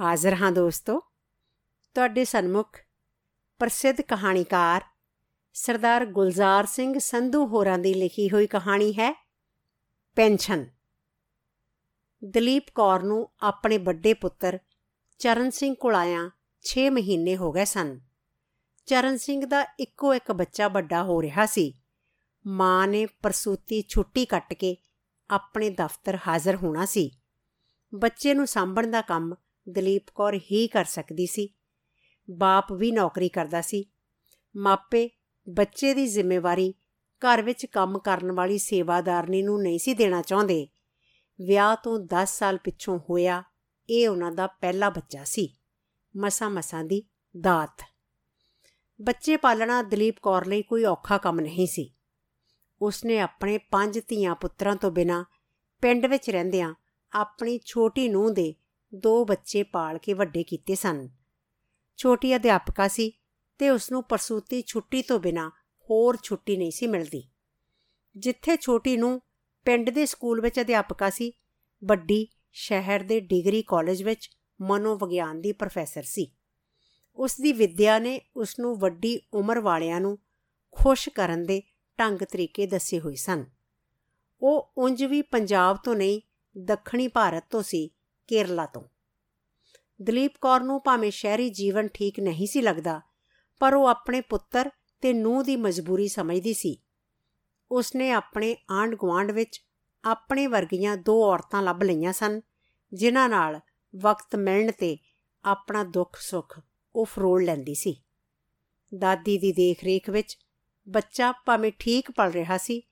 ਹਾਜ਼ਰ ਹਾਂ ਦੋਸਤੋ। ਤੁਹਾਡੇ ਸਨਮੁਖ ਪ੍ਰਸਿੱਧ ਕਹਾਣੀਕਾਰ ਸਰਦਾਰ ਗੁਲਜ਼ਾਰ ਸਿੰਘ ਸੰਧੂ ਹੋਰਾਂ ਦੀ ਲਿਖੀ ਹੋਈ ਕਹਾਣੀ ਹੈ ਪੈਨਸ਼ਨ। ਦਲੀਪ ਕੌਰ ਨੂੰ ਆਪਣੇ ਵੱਡੇ ਪੁੱਤਰ ਚਰਨ ਸਿੰਘ ਕੋਲ ਆਇਆ 6 ਮਹੀਨੇ ਹੋ ਗਏ ਸਨ। ਚਰਨ ਸਿੰਘ ਦਾ ਇੱਕੋ ਇੱਕ ਬੱਚਾ ਵੱਡਾ ਹੋ ਰਿਹਾ ਸੀ। ਮਾਂ ਨੇ ਪ੍ਰਸੂਤੀ ਛੁੱਟੀ ਕੱਟ ਕੇ ਆਪਣੇ ਦਫ਼ਤਰ ਹਾਜ਼ਰ ਹੋਣਾ ਸੀ। ਬੱਚੇ ਨੂੰ ਸਾਂਭਣ ਦਾ ਕੰਮ ਦਲੀਪ ਕੌਰ ਹੀ ਕਰ ਸਕਦੀ ਸੀ। ਬਾਪ ਵੀ ਨੌਕਰੀ ਕਰਦਾ ਸੀ। ਮਾਪੇ, ਬੱਚੇ ਦੀ ਜ਼ਿੰਮੇਵਾਰੀ ਘਰ ਵਿੱਚ ਕੰਮ ਕਰਨ ਵਾਲੀ ਸੇਵਾਦਾਰਨੀ ਨੂੰ ਨਹੀਂ ਸੀ ਦੇਣਾ ਚਾਹੁੰਦੇ। ਵਿਆਹ ਤੋਂ 10 ਸਾਲ ਪਿੱਛੋਂ ਹੋਇਆ, ਇਹ ਉਹਨਾਂ ਦਾ ਪਹਿਲਾ ਬੱਚਾ ਸੀ। ਮਸਾ ਮਸਾਂ ਦੀ ਦਾਤ। ਬੱਚੇ ਪਾਲਣਾ ਦਲੀਪ ਕੌਰ ਲਈ ਕੋਈ ਔਖਾ ਕੰਮ ਨਹੀਂ ਸੀ। ਉਸਨੇ ਆਪਣੇ ਪੰਜ ਧੀਆਂ ਪੁੱਤਰਾਂ ਤੋਂ ਬਿਨਾ ਪਿੰਡ ਵਿੱਚ ਰਹਿੰਦਿਆਂ ਆਪਣੀ ਛੋਟੀ ਨੂੰਹ ਦੇ ਦੋ ਬੱਚੇ ਪਾਲ ਕੇ ਵੱਡੇ ਕੀਤੇ ਸਨ। ਛੋਟੀ ਅਧਿਆਪਕਾ ਸੀ ਤੇ ਉਸ ਨੂੰ ਪ੍ਰਸੂਤੀ ਛੁੱਟੀ ਤੋਂ ਬਿਨਾ ਹੋਰ ਛੁੱਟੀ ਨਹੀਂ ਸੀ ਮਿਲਦੀ। ਜਿੱਥੇ ਛੋਟੀ ਨੂੰ ਪਿੰਡ ਦੇ ਸਕੂਲ ਵਿੱਚ ਅਧਿਆਪਕਾ ਸੀ, ਵੱਡੀ ਸ਼ਹਿਰ ਦੇ ਡਿਗਰੀ ਕਾਲਜ ਵਿੱਚ ਮਨੋਵਿਗਿਆਨ ਦੀ ਪ੍ਰੋਫੈਸਰ ਸੀ। ਉਸ ਦੀ ਵਿਦਿਆ ਨੇ ਉਸ ਨੂੰ ਵੱਡੀ ਉਮਰ ਵਾਲਿਆਂ ਨੂੰ ਖੁਸ਼ ਕਰਨ ਦੇ ਢੰਗ ਤਰੀਕੇ ਦੱਸੇ ਹੋਏ ਸਨ। ਉਹ ਉਂਝ ਵੀ ਪੰਜਾਬ ਤੋਂ ਨਹੀਂ, ਦੱਖਣੀ ਭਾਰਤ ਤੋਂ ਸੀ ਕੇਰਲਾ ਤੋਂ। ਦਲੀਪ ਕੌਰ ਨੂੰ ਭਾਵੇਂ ਸ਼ਹਿਰੀ ਜੀਵਨ ਠੀਕ ਨਹੀਂ ਸੀ ਲੱਗਦਾ, ਪਰ ਉਹ ਆਪਣੇ ਪੁੱਤਰ ਤੇ ਨੂੰਹ ਦੀ ਮਜਬੂਰੀ ਸਮਝਦੀ ਸੀ। ਉਸਨੇ ਆਪਣੇ ਆਂਡ ਗਵਾਂਡ ਵਿੱਚ ਆਪਣੇ ਵਰਗੀਆਂ ਦੋ ਔਰਤਾਂ ਲੱਭ ਲਈਆਂ ਸਨ, ਜਿਨ੍ਹਾਂ ਨਾਲ ਵਕਤ ਮਿਲਣ ਤੇ ਆਪਣਾ ਦੁੱਖ ਸੁੱਖ ਉਹ ਫਰੋਲ ਲੈਂਦੀ ਸੀ। ਦਾਦੀ ਦੀ ਦੇਖ-ਰੇਖ ਵਿੱਚ ਬੱਚਾ ਭਾਵੇਂ ਠੀਕ ਪਲ ਰਿਹਾ ਸੀ,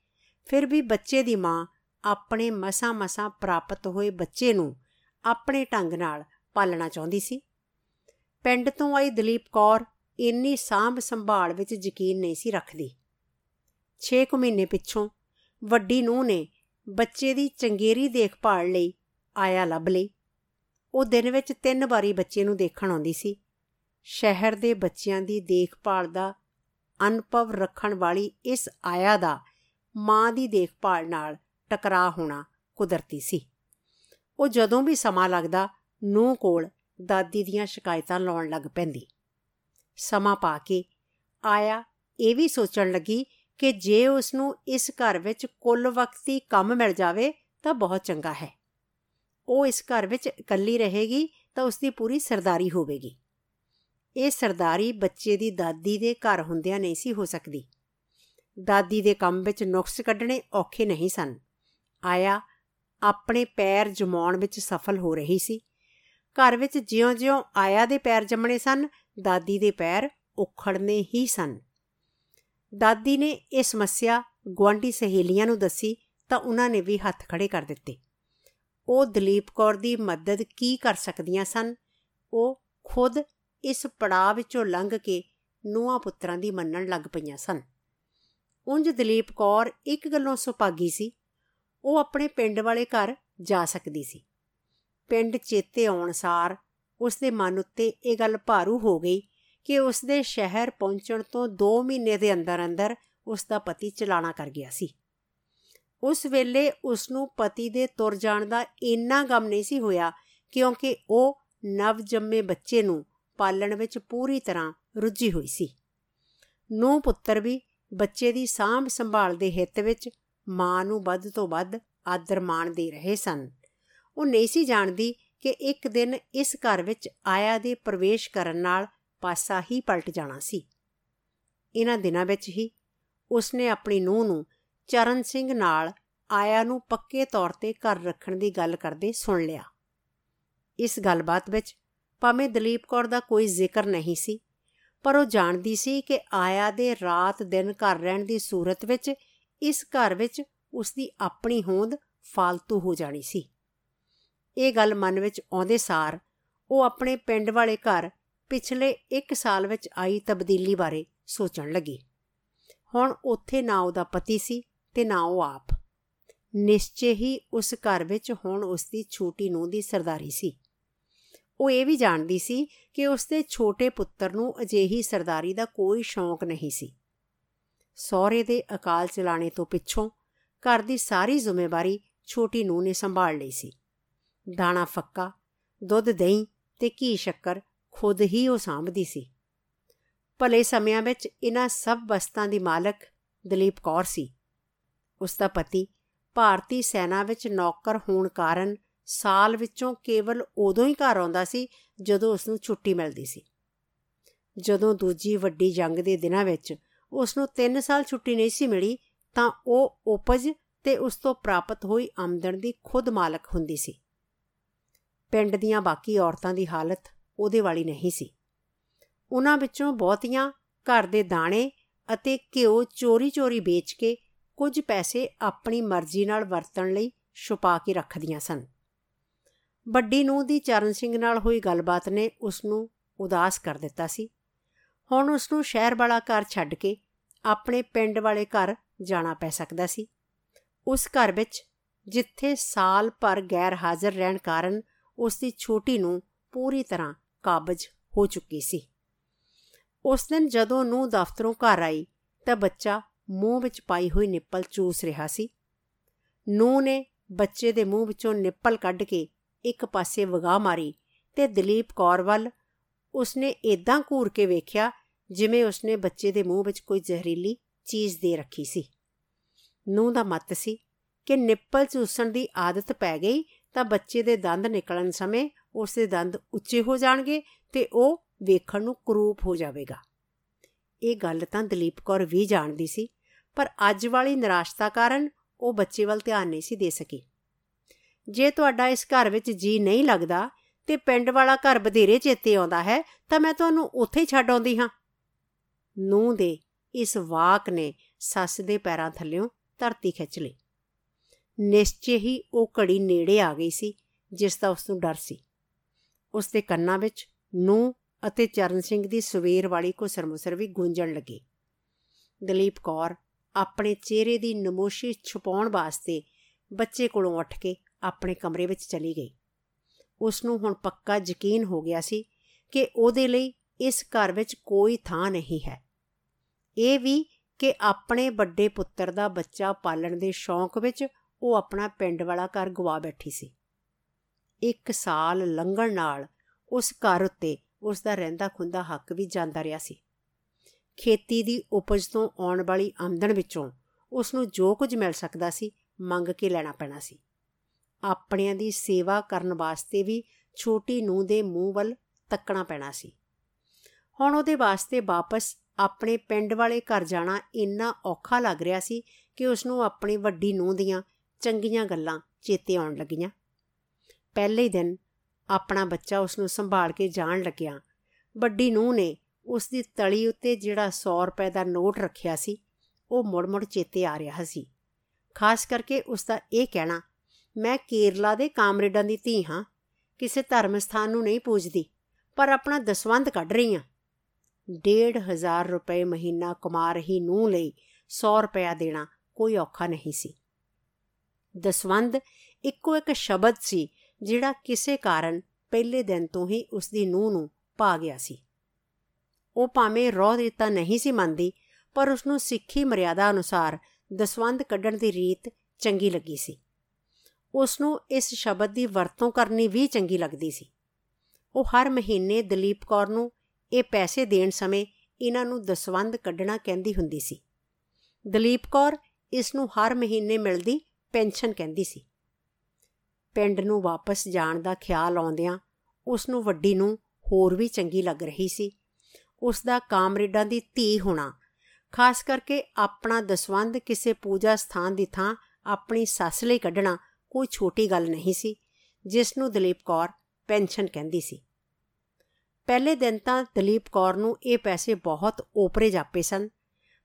ਫਿਰ ਵੀ ਬੱਚੇ ਦੀ ਮਾਂ ਆਪਣੇ ਮਸਾ-ਮਸਾ ਪ੍ਰਾਪਤ ਹੋਏ ਬੱਚੇ ਨੂੰ ਆਪਣੇ ਢੰਗ ਨਾਲ ਪਾਲਣਾ ਚਾਹੁੰਦੀ ਸੀ। ਪਿੰਡ ਤੋਂ ਆਈ ਦਲੀਪ ਕੌਰ ਇੰਨੀ ਸਾਂਭ ਸੰਭਾਲ ਵਿੱਚ ਯਕੀਨ ਨਹੀਂ ਸੀ ਰੱਖਦੀ। 6 ਕੁ ਮਹੀਨੇ ਪਿੱਛੋਂ ਵੱਡੀ ਨੂੰਹ ਨੇ ਬੱਚੇ ਦੀ ਚੰਗੇਰੀ ਦੇਖਭਾਲ ਲਈ ਆਇਆ ਲੱਭ ਲਈ। ਉਹ ਦਿਨ ਵਿੱਚ ਤਿੰਨ ਵਾਰੀ ਬੱਚੇ ਨੂੰ ਦੇਖਣ ਆਉਂਦੀ ਸੀ। ਸ਼ਹਿਰ ਦੇ ਬੱਚਿਆਂ ਦੀ ਦੇਖਭਾਲ ਦਾ ਅਨੁਭਵ ਰੱਖਣ ਵਾਲੀ ਇਸ ਆਇਆ ਦਾ ਮਾਂ ਦੀ ਦੇਖਭਾਲ ਨਾਲ ਟਕਰਾ ਹੋਣਾ ਕੁਦਰਤੀ ਸੀ। ਉਹ ਜਦੋਂ ਵੀ ਸਮਾਂ ਲੱਗਦਾ ਨੂੰ ਕੋਲ ਦਾਦੀ ਦੀਆਂ ਸ਼ਿਕਾਇਤਾਂ ਲਾਉਣ ਲੱਗ ਪੈਂਦੀ। ਸਮਾਂ ਪਾ ਕੇ ਆਇਆ, ਇਹ ਵੀ ਸੋਚਣ ਲੱਗੀ ਕਿ ਜੇ ਉਸ ਨੂੰ ਇਸ ਘਰ ਵਿੱਚ ਕੁੱਲ ਵਕਤੀ ਕੰਮ ਮਿਲ ਜਾਵੇ, ਤਾਂ ਬਹੁਤ ਚੰਗਾ ਹੈ। ਉਹ ਇਸ ਘਰ ਵਿੱਚ ਇਕੱਲੀ ਰਹੇਗੀ, ਤਾਂ ਉਸ ਦੀ ਪੂਰੀ ਸਰਦਾਰੀ ਹੋਵੇਗੀ। ਇਹ ਸਰਦਾਰੀ ਬੱਚੇ ਦੀ ਦਾਦੀ ਦੇ ਘਰ ਹੁੰਦਿਆਂ ਨਹੀਂ ਸੀ ਹੋ ਸਕਦੀ। ਦਾਦੀ ਦੇ ਕੰਮ ਵਿੱਚ ਨੁਕਸ ਕੱਢਣੇ ਔਖੇ ਨਹੀਂ ਸਨ। ਆਇਆ ਆਪਣੇ ਪੈਰ ਜਮਾਉਣ ਵਿੱਚ ਸਫਲ ਹੋ ਰਹੀ ਸੀ। ਘਰ ਵਿੱਚ ਜਿਉਂ-ਜਿਉਂ ਆਇਆ ਦੇ ਪੈਰ ਜੰਮਣੇ ਸਨ, ਦਾਦੀ ਦੇ ਪੈਰ ਉਖੜਨੇ ਹੀ ਸਨ। ਦਾਦੀ ਨੇ ਇਹ ਸਮੱਸਿਆ ਗਵਾਂਢੀ ਸਹੇਲੀਆਂ ਨੂੰ ਦੱਸੀ ਤਾਂ ਉਹਨਾਂ ਨੇ ਵੀ ਹੱਥ ਖੜੇ ਕਰ ਦਿੱਤੇ। ਉਹ ਦਲੀਪ ਕੌਰ ਦੀ ਮਦਦ ਕੀ ਕਰ ਸਕਦੀਆਂ ਸਨ? ਉਹ ਖੁਦ ਇਸ ਪੜਾਅ ਵਿੱਚੋਂ ਲੰਘ ਕੇ ਨੂਆ ਪੁੱਤਰਾਂ ਦੀ ਮੰਨਣ ਲੱਗ ਪਈਆਂ ਸਨ। ਉਂਝ ਦਲੀਪ ਕੌਰ ਇੱਕ ਗੱਲੋਂ ਸੁਪਾਗੀ ਸੀ। ਉਹ ਆਪਣੇ ਪਿੰਡ ਵਾਲੇ ਘਰ ਜਾ ਸਕਦੀ ਸੀ। ਪਿੰਡ ਚੇਤੇ ਆਉਣ ਸਾਰ ਉਸ ਦੇ ਮਨ ਉੱਤੇ ਇਹ ਗੱਲ ਭਾਰੂ ਹੋ ਗਈ ਕਿ ਉਸ ਦੇ ਸ਼ਹਿਰ ਪਹੁੰਚਣ ਤੋਂ 2 ਮਹੀਨੇ ਦੇ ਅੰਦਰ-ਅੰਦਰ ਉਸ ਦਾ ਪਤੀ ਚਲਾਣਾ ਕਰ ਗਿਆ ਸੀ। ਉਸ ਵੇਲੇ ਉਸ ਨੂੰ ਪਤੀ ਦੇ ਤੁਰ ਜਾਣ ਦਾ ਇੰਨਾ ਗਮ ਨਹੀਂ ਸੀ ਹੋਇਆ ਕਿਉਂਕਿ ਉਹ ਨਵ ਜੰਮੇ ਬੱਚੇ ਨੂੰ ਪਾਲਣ ਵਿੱਚ ਪੂਰੀ ਤਰ੍ਹਾਂ ਰੁੱਝੀ ਹੋਈ ਸੀ। ਨੂੰ ਪੁੱਤਰ ਵੀ ਬੱਚੇ ਦੀ ਸਾਂਭ ਸੰਭਾਲ ਦੇ ਹਿੱਤ ਵਿੱਚ ਮਾਂ ਨੂੰ ਵੱਧ ਤੋਂ ਵੱਧ ਆਦਰ ਮਾਣ ਦੇ ਰਹੇ ਸਨ। ਉਹ ਨਹੀਂ ਸੀ ਜਾਣਦੀ ਕਿ ਇੱਕ ਦਿਨ ਇਸ ਘਰ ਵਿੱਚ ਆਇਆ ਦੇ ਪ੍ਰਵੇਸ਼ ਕਰਨ ਨਾਲ ਪਾਸਾ ਹੀ ਪਲਟ ਜਾਣਾ ਸੀ। ਇਹਨਾਂ ਦਿਨਾਂ ਵਿੱਚ ਹੀ ਉਸਨੇ ਆਪਣੀ ਨੂੰਹ ਨੂੰ ਚਰਨ ਸਿੰਘ ਨਾਲ ਆਇਆ ਨੂੰ ਪੱਕੇ ਤੌਰ ਤੇ ਘਰ ਰੱਖਣ ਦੀ ਗੱਲ ਕਰਦੇ ਸੁਣ ਲਿਆ। ਇਸ ਗੱਲਬਾਤ ਵਿੱਚ ਭਾਵੇਂ ਦਲੀਪ ਕੌਰ ਦਾ ਕੋਈ ਜ਼ਿਕਰ ਨਹੀਂ ਸੀ, ਪਰ ਉਹ ਜਾਣਦੀ ਸੀ ਕਿ ਆਇਆ ਦੇ ਰਾਤ ਦਿਨ ਘਰ ਰਹਿਣ ਦੀ ਸੂਰਤ ਵਿੱਚ ਇਸ ਘਰ ਵਿੱਚ ਉਸ ਦੀ ਆਪਣੀ ਹੋਂਦ ਫालतू ਹੋ ਜਾਣੀ ਸੀ। ਇਹ ਗੱਲ ਮਨ ਵਿੱਚ ਆਉਂਦੇ ਸਾਰ ਉਹ ਆਪਣੇ ਪਿੰਡ ਵਾਲੇ ਘਰ ਪਿਛਲੇ 1 ਸਾਲ ਵਿੱਚ ਆਈ ਤਬਦੀਲੀ ਬਾਰੇ ਸੋਚਣ ਲੱਗੀ। ਹੁਣ ਉੱਥੇ ਨਾ ਉਹਦਾ ਪਤੀ ਸੀ ਤੇ ਨਾ ਉਹ ਆਪ। ਨਿਸ਼ਚੈ ਹੀ ਉਸ ਘਰ ਵਿੱਚ ਹੁਣ ਉਸ ਦੀ ਛੋਟੀ ਨੂੰਹ ਦੀ ਸਰਦਾਰੀ ਸੀ। ਉਹ ਇਹ ਵੀ ਜਾਣਦੀ ਸੀ ਕਿ ਉਸ ਦੇ ਛੋਟੇ ਪੁੱਤਰ ਨੂੰ ਅਜਿਹੀ ਸਰਦਾਰੀ ਦਾ ਕੋਈ ਸ਼ੌਂਕ ਨਹੀਂ ਸੀ। ਸਹੁਰੇ ਦੇ ਅਕਾਲ ਚਲਾਣੇ ਤੋਂ ਪਿੱਛੋਂ ਘਰ ਦੀ ਸਾਰੀ ਜ਼ਿੰਮੇਵਾਰੀ ਛੋਟੀ ਨੂੰਹ ਨੇ ਸੰਭਾਲ ਲਈ ਸੀ। ਦਾਣਾ ਫੱਕਾ, ਦੁੱਧ ਦਹੀਂ ਤੇ ਘੀ ਸ਼ੱਕਰ ਖੁਦ ਹੀ ਉਹ ਸਾਂਭਦੀ ਸੀ। ਭਲੇ ਸਮਿਆਂ ਵਿੱਚ ਇਹਨਾਂ ਸਭ ਵਸਤਾਂ ਦੀ ਮਾਲਕ ਦਲੀਪ ਕੌਰ ਸੀ। ਉਸ ਦਾ ਪਤੀ ਭਾਰਤੀ ਸੈਨਾ ਵਿੱਚ ਨੌਕਰ ਹੋਣ ਕਾਰਨ ਸਾਲ ਵਿੱਚੋਂ ਕੇਵਲ ਉਦੋਂ ਹੀ ਘਰ ਆਉਂਦਾ ਸੀ ਜਦੋਂ ਉਸ ਨੂੰ ਛੁੱਟੀ ਮਿਲਦੀ ਸੀ। ਜਦੋਂ ਦੂਜੀ ਵੱਡੀ ਜੰਗ ਦੇ ਦਿਨਾਂ ਵਿੱਚ ਉਸ ਨੂੰ 3 ਸਾਲ ਛੁੱਟੀ ਨਹੀਂ ਸੀ ਮਿਲੀ, ਤਾਂ ਉਹ ਉਪਜ ਤੇ ਉਸ ਤੋਂ ਪ੍ਰਾਪਤ ਹੋਈ ਆਮਦਨ ਦੀ ਖੁਦ ਮਾਲਕ ਹੁੰਦੀ ਸੀ। ਪਿੰਡ ਦੀਆਂ ਬਾਕੀ ਔਰਤਾਂ ਦੀ ਹਾਲਤ ਉਹਦੇ ਵਾਲੀ ਨਹੀਂ ਸੀ। ਉਹਨਾਂ ਵਿੱਚੋਂ ਬਹੁਤੀਆਂ ਘਰ ਦੇ ਦਾਣੇ ਅਤੇ ਘਿਓ ਚੋਰੀ-ਚੋਰੀ ਵੇਚ ਕੇ ਕੁਝ ਪੈਸੇ ਆਪਣੀ ਮਰਜ਼ੀ ਨਾਲ ਵਰਤਣ ਲਈ ਛੁਪਾ ਕੇ ਰੱਖਦੀਆਂ ਸਨ। ਵੱਡੀ ਨੂੰ ਦੀ ਚਰਨ ਸਿੰਘ ਨਾਲ ਹੋਈ ਗੱਲਬਾਤ ਨੇ ਉਸ ਨੂੰ ਉਦਾਸ ਕਰ ਦਿੱਤਾ ਸੀ। ਹੁਣ ਉਸ ਨੂੰ ਸ਼ਹਿਰ ਵਾਲਾ ਘਰ ਛੱਡ ਕੇ ਆਪਣੇ ਪਿੰਡ ਵਾਲੇ ਘਰ ਜਾਣਾ ਪੈ ਸਕਦਾ ਸੀ। ਉਸ ਘਰ ਵਿੱਚ, ਜਿੱਥੇ ਸਾਲ ਭਰ ਗੈਰ ਹਾਜ਼ਰ ਰਹਿਣ ਕਾਰਨ ਉਸ ਦੀ ਛੋਟੀ ਨੂੰ ਪੂਰੀ ਤਰ੍ਹਾਂ ਕਾਬਜ ਹੋ ਚੁੱਕੀ ਸੀ। ਉਸ ਦਿਨ ਜਦੋਂ ਨੂੰ ਦਫ਼ਤਰੋਂ ਘਰ ਆਈ, ਤਾਂ ਬੱਚਾ ਮੂੰਹ ਵਿੱਚ ਪਾਈ ਹੋਈ ਨਿੱਪਲ ਚੂਸ ਰਿਹਾ ਸੀ। ਨੂੰ ਨੇ ਬੱਚੇ ਦੇ ਮੂੰਹ ਵਿੱਚੋਂ ਨਿੱਪਲ ਕੱਢ ਕੇ ਇੱਕ ਪਾਸੇ ਵਗਾ ਮਾਰੀ ਤੇ ਦਲੀਪ ਕੌਰ ਵੱਲ ਉਸਨੇ ਇਦਾਂ ਘੂਰ ਕੇ ਵੇਖਿਆ ਜਿਵੇਂ ਉਸਨੇ ਬੱਚੇ ਦੇ ਮੂੰਹ ਵਿੱਚ ਕੋਈ ਜ਼ਹਿਰੀਲੀ ਚੀਜ਼ ਦੇ ਰੱਖੀ ਸੀ। ਨੂੰ ਦਾ ਮਤ ਸੀ ਕਿ ਨਿੱਪਲ ਚੂਸਣ ਦੀ ਆਦਤ ਪੈ ਗਈ ਤਾਂ ਬੱਚੇ ਦੇ ਦੰਦ ਨਿਕਲਣ ਸਮੇਂ ਉਸ ਦੇ ਦੰਦ ਉੱਚੇ ਹੋ ਜਾਣਗੇ ਤੇ ਉਹ ਵੇਖਣ ਨੂੰ ਕਰੂਪ ਹੋ ਜਾਵੇਗਾ। ਇਹ ਗੱਲ ਤਾਂ ਦਲੀਪ ਕੌਰ ਵੀ ਜਾਣਦੀ ਸੀ, ਪਰ ਅੱਜ ਵਾਲੀ ਨਿਰਾਸ਼ਤਾ ਕਾਰਨ ਉਹ ਬੱਚੇ ਵੱਲ ਧਿਆਨ ਨਹੀਂ ਸੀ ਦੇ ਸਕੀ। ਜੇ ਤੁਹਾਡਾ ਇਸ ਘਰ ਵਿੱਚ ਜੀ ਨਹੀਂ ਲੱਗਦਾ ਤੇ ਪਿੰਡ ਵਾਲਾ ਘਰ ਬਧੇਰੇ ਚੇਤੇ ਆਉਂਦਾ ਹੈ, ਤਾਂ ਮੈਂ ਤੁਹਾਨੂੰ ਉੱਥੇ ਹੀ ਛੱਡ ਆਉਂਦੀ ਹਾਂ। ਨੂੰ ਦੇ ਇਸ ਵਾਕ ਨੇ ਸੱਸ ਦੇ ਪੈਰਾਂ ਥੱਲਿਓਂ ਧਰਤੀ ਖਿੱਚ ਲਈ। ਨਿਸ਼ਚੇ ਹੀ ਉਹ ਘੜੀ ਨੇੜੇ ਆ ਗਈ ਸੀ, ਜਿਸ ਦਾ ਉਸ ਨੂੰ ਡਰ ਸੀ। ਉਸ ਦੇ ਕੰਨਾਂ ਵਿੱਚ ਨੂੰ ਅਤੇ ਚਰਨ ਸਿੰਘ ਦੀ ਸਵੇਰ ਵਾਲੀ ਕੋ ਸਰਮਸਰ ਵੀ ਗੂੰਜਣ ਲੱਗੀ। ਦਲੀਪ ਕੌਰ ਆਪਣੇ ਚਿਹਰੇ ਦੀ ਨਮੋਸ਼ੀ ਛੁਪਾਉਣ ਵਾਸਤੇ ਬੱਚੇ ਕੋਲੋਂ ਉੱਠ ਕੇ ਆਪਣੇ ਕਮਰੇ ਵਿੱਚ ਚਲੀ ਗਈ। ਉਸ ਨੂੰ ਹੁਣ ਪੱਕਾ ਯਕੀਨ ਹੋ ਗਿਆ ਸੀ ਕਿ ਉਹਦੇ ਲਈ ਇਸ ਘਰ ਵਿੱਚ ਕੋਈ ਥਾਂ ਨਹੀਂ ਹੈ। ਇਹ ਵੀ ਕਿ ਆਪਣੇ ਵੱਡੇ ਪੁੱਤਰ ਦਾ ਬੱਚਾ ਪਾਲਣ ਦੇ ਸ਼ੌਂਕ ਵਿੱਚ ਉਹ ਆਪਣਾ ਪਿੰਡ ਵਾਲਾ ਘਰ ਗਵਾ ਬੈਠੀ ਸੀ। ਇੱਕ ਸਾਲ ਲੰਘਣ ਨਾਲ ਉਸ ਘਰ ਉੱਤੇ ਉਸ ਦਾ ਰਹਿੰਦਾ ਖੁੰਦਾ ਹੱਕ ਵੀ ਜਾਂਦਾ ਰਿਹਾ ਸੀ। ਖੇਤੀ ਦੀ ਉਪਜ ਤੋਂ ਆਉਣ ਵਾਲੀ ਆਮਦਨ ਵਿੱਚੋਂ ਉਸ ਨੂੰ ਜੋ ਕੁਝ ਮਿਲ ਸਕਦਾ ਸੀ ਮੰਗ ਕੇ ਲੈਣਾ ਪੈਣਾ ਸੀ। ਆਪਣਿਆਂ ਦੀ ਸੇਵਾ ਕਰਨ ਵਾਸਤੇ ਵੀ ਛੋਟੀ ਨੂੰ ਦੇ ਮੂੰਹ ਵੱਲ ਤੱਕਣਾ ਪੈਣਾ ਸੀ। ਹੁਣ ਉਹਦੇ ਵਾਸਤੇ ਵਾਪਸ ਆਪਣੇ ਪਿੰਡ ਵਾਲੇ ਘਰ ਜਾਣਾ ਇੰਨਾ ਔਖਾ ਲੱਗ ਰਿਹਾ ਸੀ ਕਿ ਉਸ ਨੂੰ ਆਪਣੀ ਵੱਡੀ ਨੂੰਹ ਦੀਆਂ ਚੰਗੀਆਂ ਗੱਲਾਂ ਚੇਤੇ ਆਉਣ ਲੱਗੀਆਂ। ਪਹਿਲੇ ਦਿਨ ਆਪਣਾ ਬੱਚਾ ਉਸ ਨੂੰ ਸੰਭਾਲ ਕੇ ਜਾਣ ਲੱਗਿਆ। ਵੱਡੀ ਨੂੰਹ ਨੇ ਉਸ ਦੀ ਤਲੀ ਉੱਤੇ ਜਿਹੜਾ 100 ਰੁਪਏ ਦਾ ਨੋਟ ਰੱਖਿਆ ਸੀ, ਉਹ ਮੁੜ-ਮੁੜ ਚੇਤੇ ਆ ਰਿਹਾ ਸੀ। ਖਾਸ ਕਰਕੇ ਉਸ ਦਾ ਇਹ ਕਹਿਣਾ ਮੈਂ ਕੇਰਲਾ ਦੇ ਕਾਮਰੇਡਾਂ ਦੀ ਧੀ ਹਾਂ, ਕਿਸੇ ਧਰਮ ਸਥਾਨ ਨੂੰ ਨਹੀਂ ਪੂਜਦੀ, ਪਰ ਆਪਣਾ ਦਸਵੰਦ ਕੱਢ ਰਹੀ ਹਾਂ। 1500 ਰੁਪਏ ਮਹੀਨਾ ਕਮਾ ਰਹੀ ਨੂੰ ਲਈ 100 ਰੁਪਇਆ ਦੇਣਾ ਕੋਈ ਔਖਾ ਨਹੀਂ ਸੀ। ਦਸਵੰਦ ਇੱਕੋ ਇੱਕ ਸ਼ਬਦ ਸੀ, ਜਿਹੜਾ ਕਿਸੇ ਕਾਰਨ ਪਹਿਲੇ ਦਿਨ ਤੋਂ ਹੀ ਉਸ ਦੀ ਨੂੰਹ ਨੂੰ ਪਾ ਗਿਆ ਸੀ। ਉਹ ਭਾਵੇਂ ਰੋਹ ਦਿੱਤਾ ਨਹੀਂ ਸੀ ਮੰਨਦੀ, ਪਰ ਉਸ ਨੂੰ ਸਿੱਖੀ ਮਰਿਆਦਾ ਅਨੁਸਾਰ ਦਸਵੰਦ ਕੱਢਣ ਦੀ ਰੀਤ ਚੰਗੀ ਲੱਗੀ ਸੀ। ਉਸ ਨੂੰ ਇਸ ਸ਼ਬਦ ਦੀ ਵਰਤੋਂ ਕਰਨੀ ਵੀ ਚੰਗੀ ਲੱਗਦੀ ਸੀ। ਉਹ ਹਰ ਮਹੀਨੇ ਦਲੀਪ ਕੌਰ ਨੂੰ ਇਹ ਪੈਸੇ ਦੇਣ ਸਮੇਂ ਇਹਨਾਂ ਨੂੰ ਦਸਵੰਦ ਕੱਢਣਾ ਕਹਿੰਦੀ ਹੁੰਦੀ ਸੀ। ਦਲੀਪ ਕੌਰ ਇਸ ਨੂੰ ਹਰ ਮਹੀਨੇ ਮਿਲਦੀ ਪੈਨਸ਼ਨ ਕਹਿੰਦੀ ਸੀ। ਪਿੰਡ ਨੂੰ ਵਾਪਸ ਜਾਣ ਦਾ ਖਿਆਲ ਆਉਂਦਿਆਂ ਉਸ ਨੂੰ ਵੱਡੀ ਨੂੰ ਹੋਰ ਵੀ ਚੰਗੀ ਲੱਗ ਰਹੀ ਸੀ। ਉਸ ਦਾ ਕਾਮਰੇਡਾਂ ਦੀ ਧੀ ਹੋਣਾ, ਖਾਸ ਕਰਕੇ ਆਪਣਾ ਦਸਵੰਦ ਕਿਸੇ ਪੂਜਾ ਸਥਾਨ ਦੀ ਥਾਂ ਆਪਣੀ ਸੱਸ ਲਈ ਕੱਢਣਾ ਕੋਈ ਛੋਟੀ ਗੱਲ ਨਹੀਂ ਸੀ, ਜਿਸ ਨੂੰ ਦਲੀਪ ਕੌਰ ਪੈਨਸ਼ਨ ਕਹਿੰਦੀ ਸੀ। ਪਹਿਲੇ ਦਿਨ ਤਾਂ ਦਲੀਪ ਕੌਰ ਨੂੰ ਇਹ ਪੈਸੇ ਬਹੁਤ ਓਪਰੇ ਜਾਪੇ ਸਨ,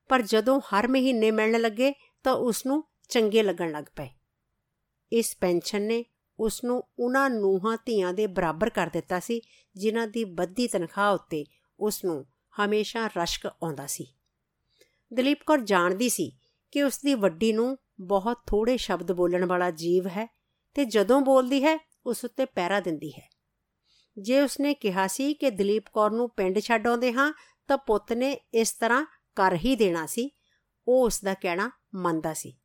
ਪਰ ਜਦੋਂ ਹਰ ਮਹੀਨੇ ਮਿਲਣ ਲੱਗੇ ਤਾਂ ਉਸ ਨੂੰ ਚੰਗੇ ਲੱਗਣ ਲੱਗ ਪਏ। ਇਸ ਪੈਨਸ਼ਨ ਨੇ ਉਸ ਨੂੰ ਉਹਨਾਂ ਨੂਹਾਂ ਧੀਆਂ ਦੇ ਬਰਾਬਰ ਕਰ ਦਿੱਤਾ ਸੀ, ਜਿਨ੍ਹਾਂ ਦੀ ਵੱਧੀ ਤਨਖਾਹ ਉੱਤੇ ਉਸ ਨੂੰ ਹਮੇਸ਼ਾ ਰਸ਼ਕ ਆਉਂਦਾ ਸੀ। ਦਲੀਪ ਕੌਰ ਜਾਣਦੀ ਸੀ ਕਿ ਉਸ ਦੀ ਵੱਡੀ ਨੂੰ ਬਹੁਤ ਥੋੜੇ ਸ਼ਬਦ ਬੋਲਣ ਵਾਲਾ ਜੀਵ ਹੈ ਤੇ ਜਦੋਂ ਬੋਲਦੀ ਹੈ, ਉਸ ਉੱਤੇ ਪੈਰਾ ਦਿੰਦੀ ਹੈ। ਜੇ ਉਸਨੇ ਕਿਹਾ ਸੀ ਕਿ ਦਲੀਪ ਕੌਰ ਨੂੰ ਪਿੰਡ ਛੱਡ ਆਉਂਦੇ ਹਾਂ, ਤਾਂ ਪੁੱਤ ਨੇ ਇਸ ਤਰ੍ਹਾਂ ਕਰ ਹੀ ਦੇਣਾ ਸੀ। ਉਹ ਉਸ ਦਾ ਕਹਿਣਾ ਮੰਨਦਾ ਸੀ।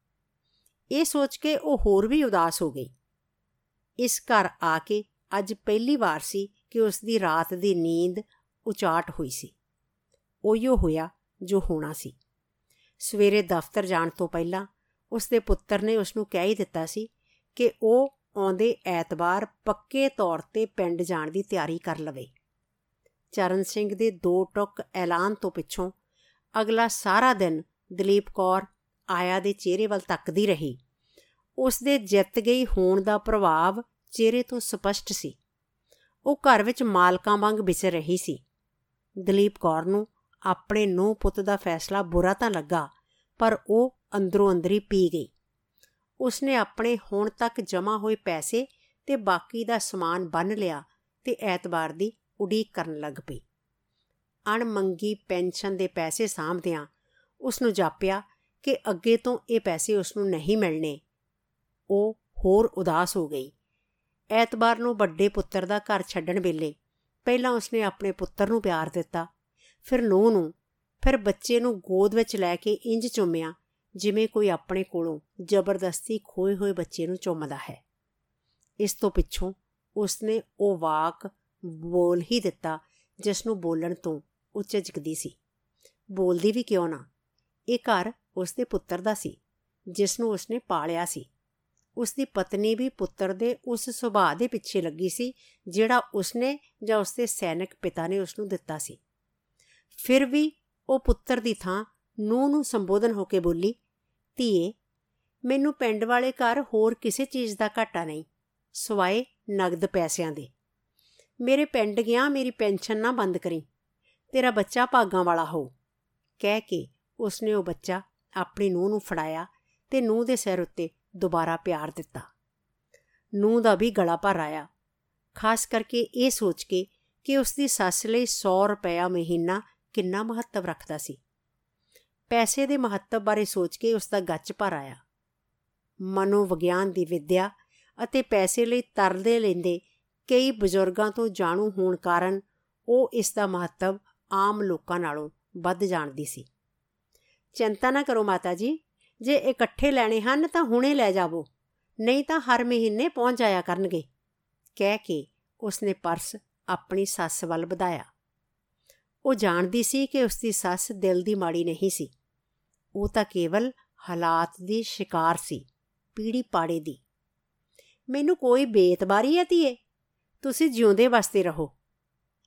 ਇਹ ਸੋਚ ਕੇ ਉਹ ਹੋਰ ਵੀ ਉਦਾਸ ਹੋ ਗਈ। ਇਸ ਘਰ ਆ ਕੇ ਅੱਜ ਪਹਿਲੀ ਵਾਰ ਸੀ ਕਿ ਉਸ ਦੀ ਰਾਤ ਦੀ ਨੀਂਦ ਉਚਾਟ ਹੋਈ ਸੀ। ਉਹੀਓ ਹੋਇਆ ਜੋ ਹੋਣਾ ਸੀ। ਸਵੇਰੇ ਦਫ਼ਤਰ ਜਾਣ ਤੋਂ ਪਹਿਲਾਂ ਉਸ ਦੇ ਪੁੱਤਰ ਨੇ ਉਸ ਨੂੰ ਕਹਿ ਹੀ ਦਿੱਤਾ ਸੀ ਕਿ ਉਹ ਆਉਂਦੇ ਐਤਵਾਰ ਪੱਕੇ ਤੌਰ ਤੇ ਪਿੰਡ ਜਾਣ ਦੀ ਤਿਆਰੀ ਕਰ ਲਵੇ। ਚਰਨ ਸਿੰਘ ਦੇ ਦੋ ਟੁਕ ਐਲਾਨ ਤੋਂ ਪਿੱਛੋਂ ਅਗਲਾ ਸਾਰਾ ਦਿਨ ਦਲੀਪ ਕੌਰ ਆਇਆ ਦੇ ਚਿਹਰੇ ਵੱਲ ਤੱਕਦੀ ਰਹੀ। ਉਸ ਦੇ ਜਿੱਤ ਗਈ ਹੋਣ ਦਾ ਪ੍ਰਭਾਵ ਚਿਹਰੇ ਤੋਂ ਸਪਸ਼ਟ ਸੀ। ਉਹ ਘਰ ਵਿੱਚ ਮਾਲਕਾਂ ਵਾਂਗ ਵਿਚਰ ਰਹੀ ਸੀ। ਦਲੀਪ ਕੌਰ ਨੂੰ ਆਪਣੇ ਨੂੰ ਪੁੱਤ ਦਾ ਫੈਸਲਾ ਬੁਰਾ ਤਾਂ ਲੱਗਾ, ਪਰ ਉਹ ਅੰਦਰੋਂ ਅੰਦਰੀ ਪੀ ਗਈ। ਉਸਨੇ ਆਪਣੇ ਹੁਣ ਤੱਕ ਜਮ੍ਹਾਂ ਹੋਏ ਪੈਸੇ ਤੇ ਬਾਕੀ ਦਾ ਸਮਾਨ ਬੰਨ ਲਿਆ ਤੇ ਐਤਵਾਰ ਦੀ ਉਡੀਕ ਕਰਨ ਲੱਗ ਪਈ। ਅਣਮੰਗੀ ਪੈਨਸ਼ਨ ਦੇ ਪੈਸੇ ਸਾਂਭਦਿਆਂ ਉਸ ਨੂੰ ਜਾਪਿਆ ਕਿ ਅੱਗੇ ਤੋਂ ਇਹ ਪੈਸੇ ਉਸ ਨੂੰ ਨਹੀਂ ਮਿਲਣੇ। ਉਹ ਹੋਰ ਉਦਾਸ ਹੋ ਗਈ। ਐਤਵਾਰ ਨੂੰ ਵੱਡੇ ਪੁੱਤਰ ਦਾ ਘਰ ਛੱਡਣ ਵੇਲੇ ਪਹਿਲਾਂ ਉਸਨੇ ਆਪਣੇ ਪੁੱਤਰ ਨੂੰ ਪਿਆਰ ਦਿੱਤਾ, ਫਿਰ ਨੂੰਹ ਨੂੰ, ਫਿਰ ਬੱਚੇ ਨੂੰ ਗੋਦ ਵਿੱਚ ਲੈ ਕੇ ਇੰਜ ਚੁੰਮਿਆ ਜਿਵੇਂ ਕੋਈ ਆਪਣੇ ਕੋਲੋਂ ਜ਼ਬਰਦਸਤੀ ਖੋਏ ਹੋਏ ਬੱਚੇ ਨੂੰ ਚੁੰਮਦਾ ਹੈ। ਇਸ ਤੋਂ ਪਿੱਛੋਂ ਉਸਨੇ ਉਹ ਵਾਕ ਬੋਲ ਹੀ ਦਿੱਤਾ ਜਿਸ ਨੂੰ ਬੋਲਣ ਤੋਂ ਉਹ ਝਿਜਕਦੀ ਸੀ। ਬੋਲਦੀ ਵੀ ਕਿਉਂ ਨਾ? ਇਹ ਘਰ ਉਸਦੇ ਪੁੱਤਰ ਦਾ ਸੀ ਜਿਸ ਨੂੰ ਉਸਨੇ ਪਾਲਿਆ ਸੀ। ਉਸਦੀ ਪਤਨੀ ਵੀ ਪੁੱਤਰ ਦੇ ਉਸ ਸੁਭਾਅ ਦੇ ਪਿੱਛੇ ਲੱਗੀ ਸੀ, ਜਿਹੜਾ ਉਸਨੇ ਜਾਂ ਉਸਦੇ ਸੈਨਿਕ ਪਿਤਾ ਨੇ ਉਸ ਨੂੰ ਦਿੱਤਾ ਸੀ। ਫਿਰ ਵੀ ਉਹ ਪੁੱਤਰ ਦੀ ਥਾਂ ਨੂੰ ਨੂੰ ਸੰਬੋਧਨ ਹੋ ਕੇ ਬੋਲੀ ਧੀਏ, ਮੈਨੂੰ ਪਿੰਡ ਵਾਲੇ ਘਰ ਹੋਰ ਕਿਸੇ ਚੀਜ਼ ਦਾ ਘਾਟਾ ਨਹੀਂ, ਸਵਾਏ ਨਗਦ ਪੈਸਿਆਂ ਦੇ। ਮੇਰੇ ਪਿੰਡ ਗਿਆ, ਮੇਰੀ ਪੈਨਸ਼ਨ ਨਾ ਬੰਦ ਕਰੀ, ਤੇਰਾ ਬੱਚਾ ਭਾਗਾਂ ਵਾਲਾ ਹੋ। ਕਹਿ ਕੇ ਉਸਨੇ ਉਹ ਬੱਚਾ ਆਪਣੀ ਨੂੰਹ ਨੂੰ ਫੜਾਇਆ ਤੇ ਨੂੰਹ ਦੇ ਸਿਰ ਉੱਤੇ ਦੁਬਾਰਾ ਪਿਆਰ ਦਿੱਤਾ। ਨੂੰਹ ਦਾ ਵੀ ਗਲਾ ਭਰ ਆਇਆ, ਖਾਸ ਕਰਕੇ ਇਹ ਸੋਚ ਕੇ ਕਿ ਉਸ ਦੀ ਸੱਸ ਲਈ 100 ਰੁਪਇਆ ਮਹੀਨਾ ਕਿੰਨਾ ਮਹੱਤਵ ਰੱਖਦਾ ਸੀ। ਪੈਸੇ ਦੇ ਮਹੱਤਵ ਬਾਰੇ ਸੋਚ ਕੇ ਉਸ ਦਾ ਗੱਚ ਭਰ ਆਇਆ। ਮਨੋਵਿਗਿਆਨ ਦੀ ਵਿਦਿਆ ਅਤੇ ਪੈਸੇ ਲਈ ਤਰਦੇ ਲੈਂਦੇ ਕਈ ਬਜ਼ੁਰਗਾਂ ਤੋਂ ਜਾਣੂ ਹੋਣ ਕਾਰਨ ਉਹ ਇਸ ਦਾ ਮਹੱਤਵ ਆਮ ਲੋਕਾਂ ਨਾਲੋਂ ਵੱਧ ਜਾਣਦੀ ਸੀ। ਚਿੰਤਾ ਨਾ ਕਰੋ ਮਾਤਾ ਜੀ, ਜੇ ਇਕੱਠੇ ਲੈਣੇ ਹਨ ਤਾਂ ਹੁਣੇ ਲੈ ਜਾਵੋ, ਨਹੀਂ ਤਾਂ ਹਰ ਮਹੀਨੇ ਪਹੁੰਚ ਜਾਇਆ ਕਰਨਗੇ। ਕਹਿ ਕੇ ਉਸਨੇ ਪਰਸ ਆਪਣੀ ਸੱਸ ਵੱਲ ਵਧਾਇਆ। ਉਹ ਜਾਣਦੀ ਸੀ ਕਿ ਉਸਦੀ ਸੱਸ ਦਿਲ ਦੀ ਮਾੜੀ ਨਹੀਂ ਸੀ। ਉਹ ਤਾਂ ਕੇਵਲ ਹਾਲਾਤ ਦੀ ਸ਼ਿਕਾਰ ਸੀ, ਪੀੜੀ ਪਾੜੇ ਦੀ। ਮੈਨੂੰ ਕੋਈ ਬੇਤਬਾਰੀ ਹੈ ਧੀਏ, ਤੁਸੀਂ ਜਿਉਂਦੇ ਵਸਦੇ ਰਹੋ।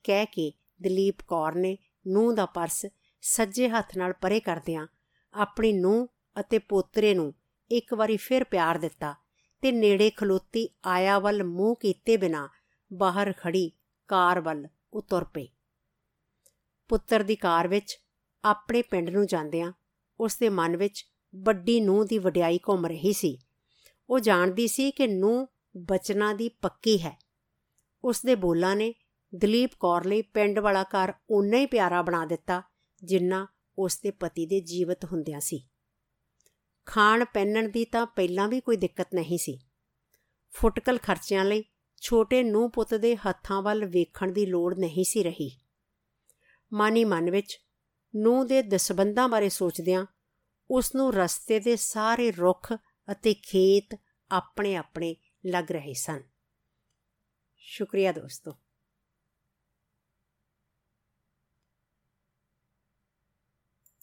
ਕਹਿ ਕੇ ਦਲੀਪ ਕੌਰ ਨੇ ਨੂੰਹ ਦਾ ਪਰਸ ਸੱਜੇ ਹੱਥ ਨਾਲ ਪਰੇ ਕਰਦਿਆਂ ਆਪਣੀ ਨੂੰਹ ਅਤੇ ਪੋਤਰੇ ਨੂੰ ਇੱਕ ਵਾਰੀ ਫਿਰ ਪਿਆਰ ਦਿੱਤਾ ਤੇ ਨੇੜੇ ਖਲੋਤੀ ਆਇਆ ਵੱਲ ਮੂੰਹ ਕੀਤੇ ਬਿਨਾ ਬਾਹਰ ਖੜੀ ਕਾਰ ਵੱਲ ਉਤਰ ਪਈ। ਪੁੱਤਰ ਦੀ ਕਾਰ ਵਿੱਚ ਆਪਣੇ ਪਿੰਡ ਨੂੰ ਜਾਂਦਿਆਂ ਉਸ ਦੇ ਮਨ ਵਿੱਚ ਵੱਡੀ ਨੂੰਹ ਦੀ ਵਡਿਆਈ ਘੁੰਮ ਰਹੀ ਸੀ। ਉਹ ਜਾਣਦੀ ਸੀ ਕਿ ਨੂੰਹ ਬਚਨਾ ਦੀ ਪੱਕੀ ਹੈ। ਉਸ ਦੇ ਬੋਲਾਂ ਨੇ ਦਲੀਪ ਕੌਰ ਲਈ ਪਿੰਡ ਵਾਲਾ ਘਰ ਉਨਾ ਹੀ ਪਿਆਰਾ ਬਣਾ ਦਿੱਤਾ ਜਿੰਨਾ ਉਸ ਦੇ ਪਤੀ ਦੇ ਜੀਵਤ ਹੁੰਦਿਆਂ ਸੀ। ਖਾਣ ਪਹਿਨਣ ਦੀ ਤਾਂ ਪਹਿਲਾਂ ਵੀ ਕੋਈ ਦਿੱਕਤ ਨਹੀਂ ਸੀ। ਫੁੱਟਕਲ ਖਰਚਿਆਂ ਲਈ ਛੋਟੇ ਨੂੰ ਪੁੱਤ ਦੇ ਹੱਥਾਂ ਵੱਲ ਵੇਖਣ ਦੀ ਲੋੜ ਨਹੀਂ ਸੀ ਰਹੀ। ਮਾਨੀ ਮਨ ਵਿੱਚ ਨੂੰ ਦੇ ਦਸਬੰਦਾਂ ਬਾਰੇ ਸੋਚਦਿਆਂ ਉਸ ਨੂੰ ਰਸਤੇ ਦੇ ਸਾਰੇ ਰੁੱਖ ਅਤੇ ਖੇਤ ਆਪਣੇ ਆਪਣੇ ਲੱਗ ਰਹੇ ਸਨ। ਸ਼ੁਕਰੀਆ ਦੋਸਤੋ।